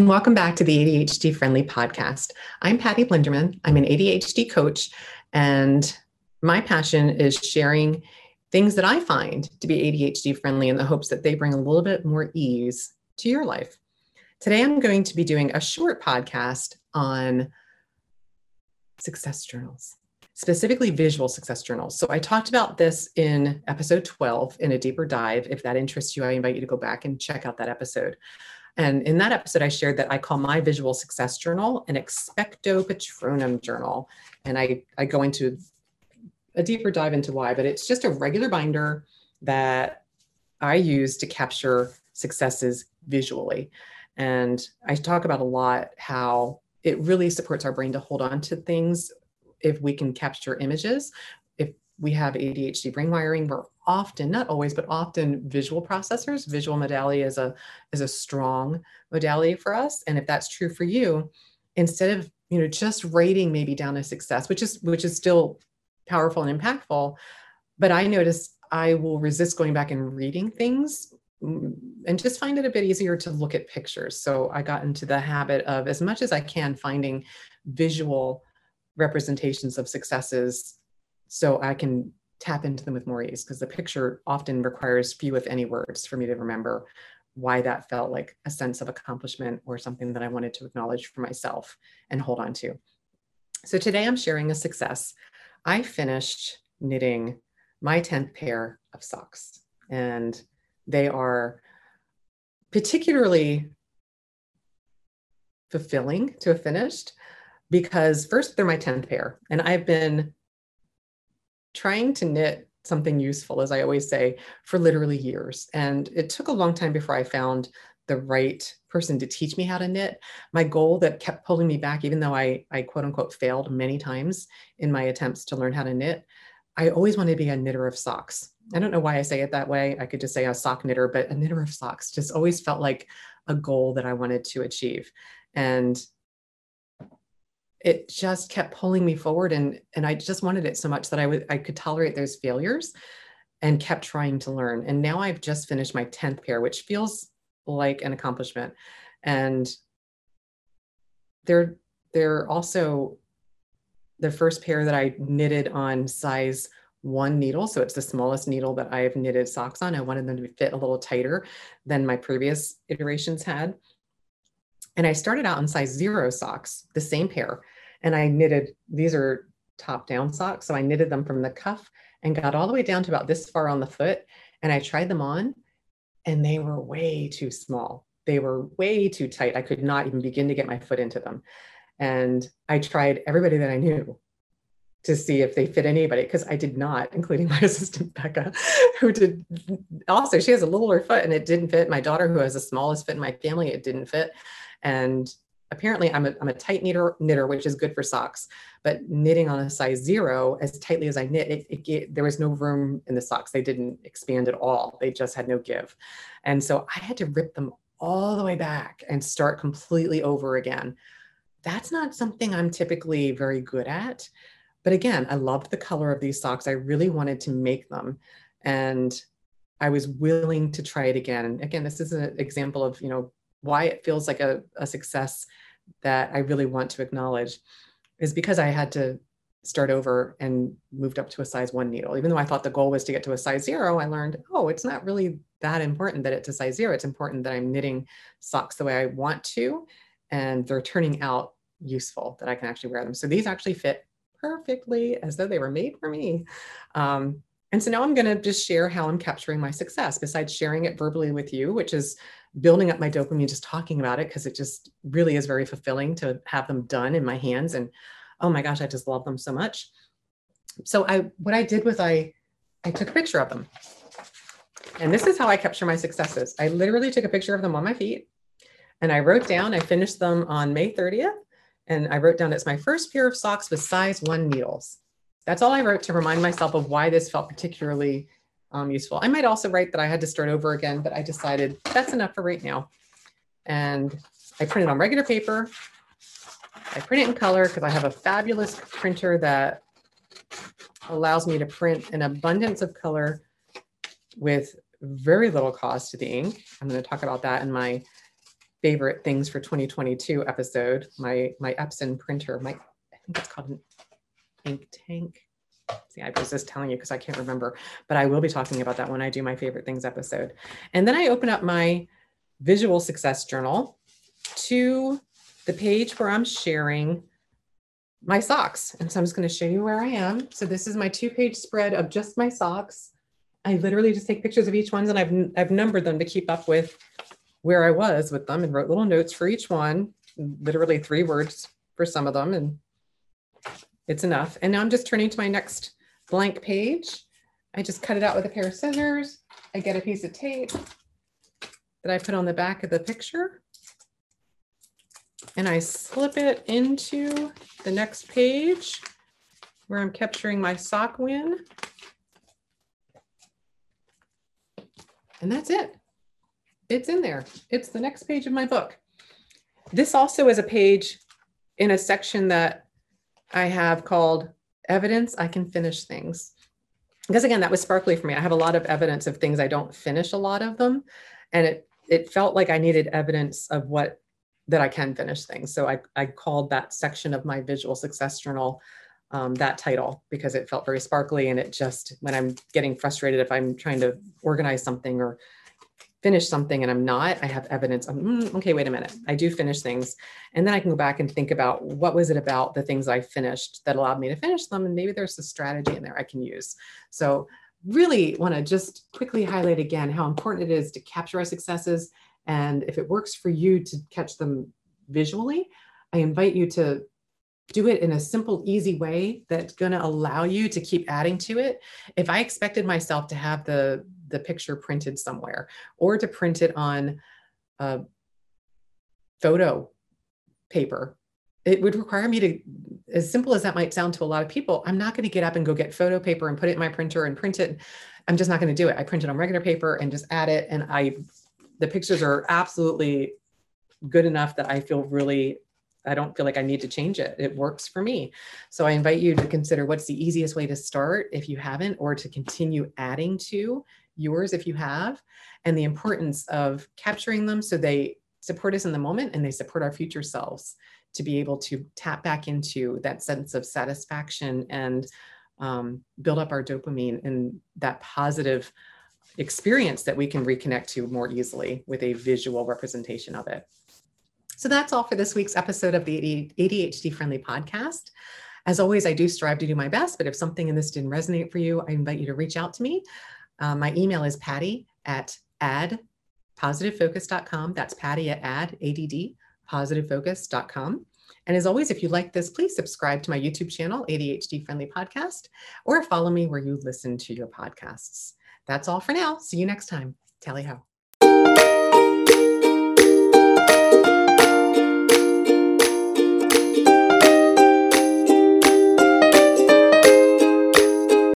and welcome back to the ADHD Friendly Podcast. I'm Patty Blinderman. I'm an ADHD coach, and my passion is sharing things that I find to be ADHD friendly in the hopes that they bring a little bit more ease to your life. Today, I'm going to be doing a short podcast on success journals, specifically visual success journals. So, I talked about this in episode 12 in a deeper dive. If that interests you, I invite you to go back and check out that episode. And in that episode, I shared that I call my visual success journal an expecto patronum journal. And I, I go into a deeper dive into why, but it's just a regular binder that I use to capture successes visually. And I talk about a lot how it really supports our brain to hold on to things if we can capture images. We have ADHD brain wiring, we're often, not always, but often visual processors. Visual modality is a is a strong modality for us. And if that's true for you, instead of you know just rating maybe down a success, which is which is still powerful and impactful. But I noticed I will resist going back and reading things mm, and just find it a bit easier to look at pictures. So I got into the habit of, as much as I can, finding visual representations of successes so I can tap into them with more ease because the picture often requires few, if any, words for me to remember why that felt like a sense of accomplishment or something that I wanted to acknowledge for myself and hold on to. So today I'm sharing a success I finished knitting my 10th pair of socks, and they are particularly fulfilling to have finished because first they're my 10th pair and I've been trying to knit something useful as I always say for literally years and it took a long time before I found the right person to teach me how to knit. My goal that kept pulling me back, even though I, I quote unquote failed many times in my attempts to learn how to knit, I always wanted to be a knitter of socks. I don't know why I say it that way. I could just say a sock knitter, but a knitter of socks just always felt like a goal that I wanted to achieve. And it just kept pulling me forward and and I just wanted it so much that I would I could tolerate those failures and kept trying to learn. And now I've just finished my 10th pair, which feels like an accomplishment. And they're they're also the first pair that I knitted on size one needle. So it's the smallest needle that I've knitted socks on. I wanted them to fit a little tighter than my previous iterations had. And I started out in size zero socks, the same pair. And I knitted, these are top down socks. So I knitted them from the cuff and got all the way down to about this far on the foot. And I tried them on and they were way too small. They were way too tight. I could not even begin to get my foot into them. And I tried everybody that I knew to see if they fit anybody because I did not, including my assistant Becca, who did also, she has a littler foot and it didn't fit. My daughter, who has the smallest fit in my family, it didn't fit. And apparently I'm a, I'm a tight knitter, knitter, which is good for socks, but knitting on a size zero, as tightly as I knit, it, it, it, there was no room in the socks. They didn't expand at all. They just had no give. And so I had to rip them all the way back and start completely over again. That's not something I'm typically very good at. But again, I loved the color of these socks. I really wanted to make them. And I was willing to try it again. Again, this is an example of, you know, why it feels like a, a success that I really want to acknowledge is because I had to start over and moved up to a size one needle. Even though I thought the goal was to get to a size zero, I learned, oh, it's not really that important that it's a size zero. It's important that I'm knitting socks the way I want to, and they're turning out useful that I can actually wear them. So these actually fit perfectly as though they were made for me. Um, and so now I'm going to just share how I'm capturing my success besides sharing it verbally with you, which is building up my dopamine just talking about it because it just really is very fulfilling to have them done in my hands. And oh my gosh i just love them so much. So i what i did was i i took a picture of them. And this is how i capture my successes. I literally took a picture of them on my feet and i wrote down i finished them on may 30th and i wrote down it's my first pair of socks with size one needles that's all i wrote to remind myself of why this felt particularly um, useful. I might also write that I had to start over again, but I decided that's enough for right now. And I print it on regular paper. I print it in color because I have a fabulous printer that allows me to print an abundance of color with very little cost to the ink. I'm going to talk about that in my favorite things for 2022 episode, my my Epson printer, my I think it's called an ink tank. See, I was just telling you because I can't remember, but I will be talking about that when I do my favorite things episode. And then I open up my visual success journal to the page where I'm sharing my socks. And so I'm just going to show you where I am. So this is my two page spread of just my socks. I literally just take pictures of each ones and I've, I've numbered them to keep up with where I was with them and wrote little notes for each one, literally three words for some of them. And it's enough. And now I'm just turning to my next blank page. I just cut it out with a pair of scissors. I get a piece of tape that I put on the back of the picture. And I slip it into the next page where I'm capturing my sock win. And that's it. It's in there. It's the next page of my book. This also is a page in a section that I have called evidence I can finish things. Because again, that was sparkly for me. I have a lot of evidence of things I don't finish a lot of them. And it it felt like I needed evidence of what that I can finish things. So I, I called that section of my visual success journal um, that title because it felt very sparkly and it just when I'm getting frustrated if I'm trying to organize something or finish something and I'm not, I have evidence. of mm, okay, wait a minute. I do finish things. And then I can go back and think about what was it about the things I finished that allowed me to finish them. And maybe there's a strategy in there I can use. So really want to just quickly highlight again how important it is to capture our successes. And if it works for you to catch them visually, I invite you to do it in a simple, easy way that's going to allow you to keep adding to it. If I expected myself to have the the picture printed somewhere or to print it on a photo paper, it would require me to, as simple as that might sound to a lot of people, I'm not going to get up and go get photo paper and put it in my printer and print it. I'm just not going to do it. I print it on regular paper and just add it. And I, the pictures are absolutely good enough that I feel really I don't feel like I need to change it. It works for me. So I invite you to consider what's the easiest way to start if you haven't, or to continue adding to yours if you have, and the importance of capturing them so they support us in the moment and they support our future selves to be able to tap back into that sense of satisfaction and um, build up our dopamine and that positive experience that we can reconnect to more easily with a visual representation of it. So that's all for this week's episode of the ADHD Friendly Podcast. As always, I do strive to do my best, but if something in this didn't resonate for you, I invite you to reach out to me. Uh, my email is patty at addpositivefocus.com. That's patty at add, A-D-D, positivefocus.com. And as always, if you like this, please subscribe to my YouTube channel, ADHD Friendly Podcast, or follow me where you listen to your podcasts. That's all for now. See you next time. Tally ho.